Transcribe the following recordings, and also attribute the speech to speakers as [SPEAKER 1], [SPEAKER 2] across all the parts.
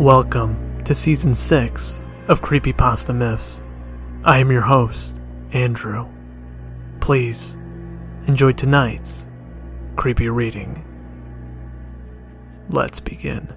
[SPEAKER 1] Welcome to season 6 of Creepypasta Myths. I am your host, Andrew. Please enjoy tonight's creepy reading. Let's begin.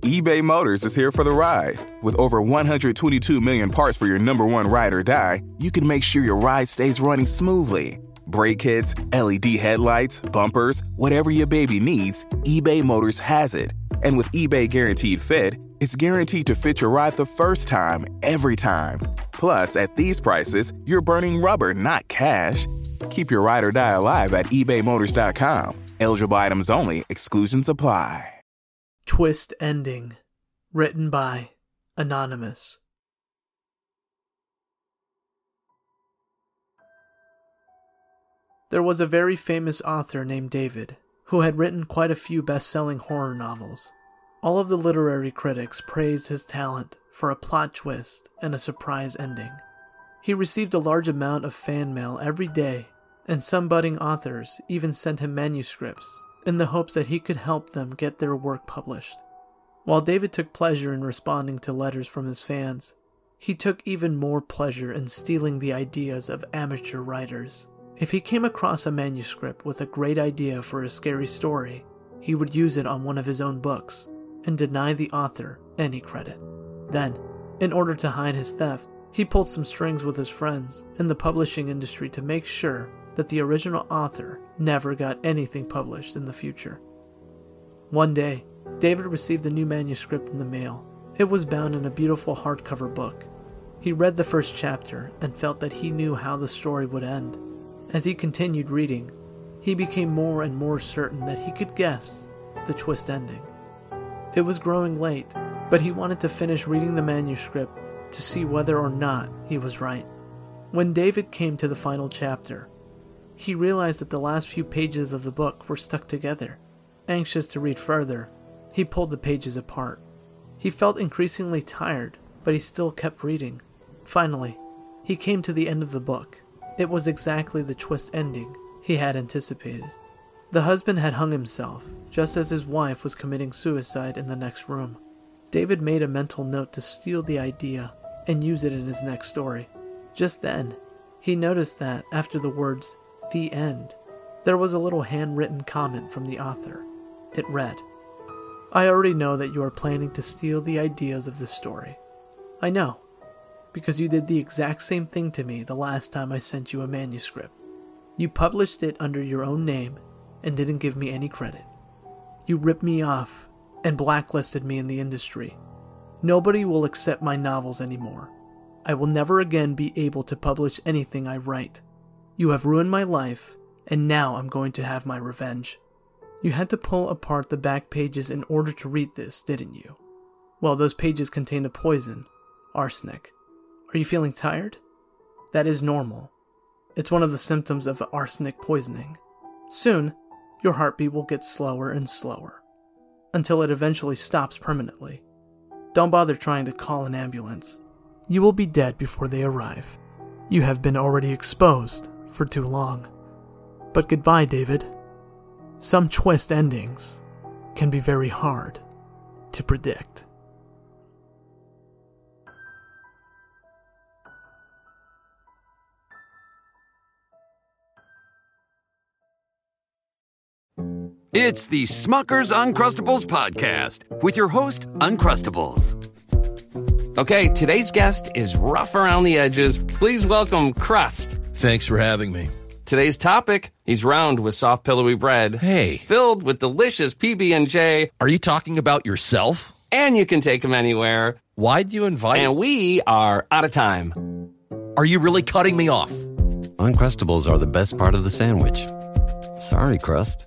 [SPEAKER 2] eBay Motors is here for the ride. With over 122 million parts for your number one ride or die, you can make sure your ride stays running smoothly. Brake kits, LED headlights, bumpers, whatever your baby needs, eBay Motors has it. And with eBay Guaranteed Fit, it's guaranteed to fit your ride the first time, every time. Plus, at these prices, you're burning rubber, not cash. Keep your ride or die alive at ebaymotors.com. Eligible items only, exclusions apply.
[SPEAKER 1] Twist Ending. Written by Anonymous. There was a very famous author named David who had written quite a few best selling horror novels. All of the literary critics praised his talent for a plot twist and a surprise ending. He received a large amount of fan mail every day, and some budding authors even sent him manuscripts in the hopes that he could help them get their work published. While David took pleasure in responding to letters from his fans, he took even more pleasure in stealing the ideas of amateur writers. If he came across a manuscript with a great idea for a scary story, he would use it on one of his own books and deny the author any credit. Then, in order to hide his theft, he pulled some strings with his friends in the publishing industry to make sure that the original author never got anything published in the future. One day, David received a new manuscript in the mail. It was bound in a beautiful hardcover book. He read the first chapter and felt that he knew how the story would end. As he continued reading, he became more and more certain that he could guess the twist ending. It was growing late, but he wanted to finish reading the manuscript to see whether or not he was right. When David came to the final chapter, he realized that the last few pages of the book were stuck together. Anxious to read further, he pulled the pages apart. He felt increasingly tired, but he still kept reading. Finally, he came to the end of the book. It was exactly the twist ending he had anticipated. The husband had hung himself, just as his wife was committing suicide in the next room. David made a mental note to steal the idea and use it in his next story. Just then, he noticed that after the words, the end, there was a little handwritten comment from the author. It read, I already know that you are planning to steal the ideas of this story. I know, because you did the exact same thing to me the last time I sent you a manuscript. You published it under your own name and didn't give me any credit. You ripped me off and blacklisted me in the industry. Nobody will accept my novels anymore. I will never again be able to publish anything I write. You have ruined my life, and now I'm going to have my revenge. You had to pull apart the back pages in order to read this, didn't you? Well, those pages contain a poison, arsenic. Are you feeling tired? That is normal. It's one of the symptoms of arsenic poisoning. Soon, your heartbeat will get slower and slower until it eventually stops permanently. Don't bother trying to call an ambulance. You will be dead before they arrive. You have been already exposed for too long. But goodbye, David. Some twist endings can be very hard to predict.
[SPEAKER 3] It's the Smucker's Uncrustables podcast with your host, Uncrustables. Okay, today's guest is rough around the edges. Please welcome Crust.
[SPEAKER 4] Thanks for having me.
[SPEAKER 3] Today's topic, he's round with soft pillowy bread.
[SPEAKER 4] Hey.
[SPEAKER 3] Filled with delicious PB&J.
[SPEAKER 4] Are you talking about yourself?
[SPEAKER 3] and you can take him anywhere.
[SPEAKER 4] Why'd you invite?
[SPEAKER 3] And we are out of time.
[SPEAKER 4] Are you really cutting me off?
[SPEAKER 3] Uncrustables are the best part of the sandwich. Sorry, Crust.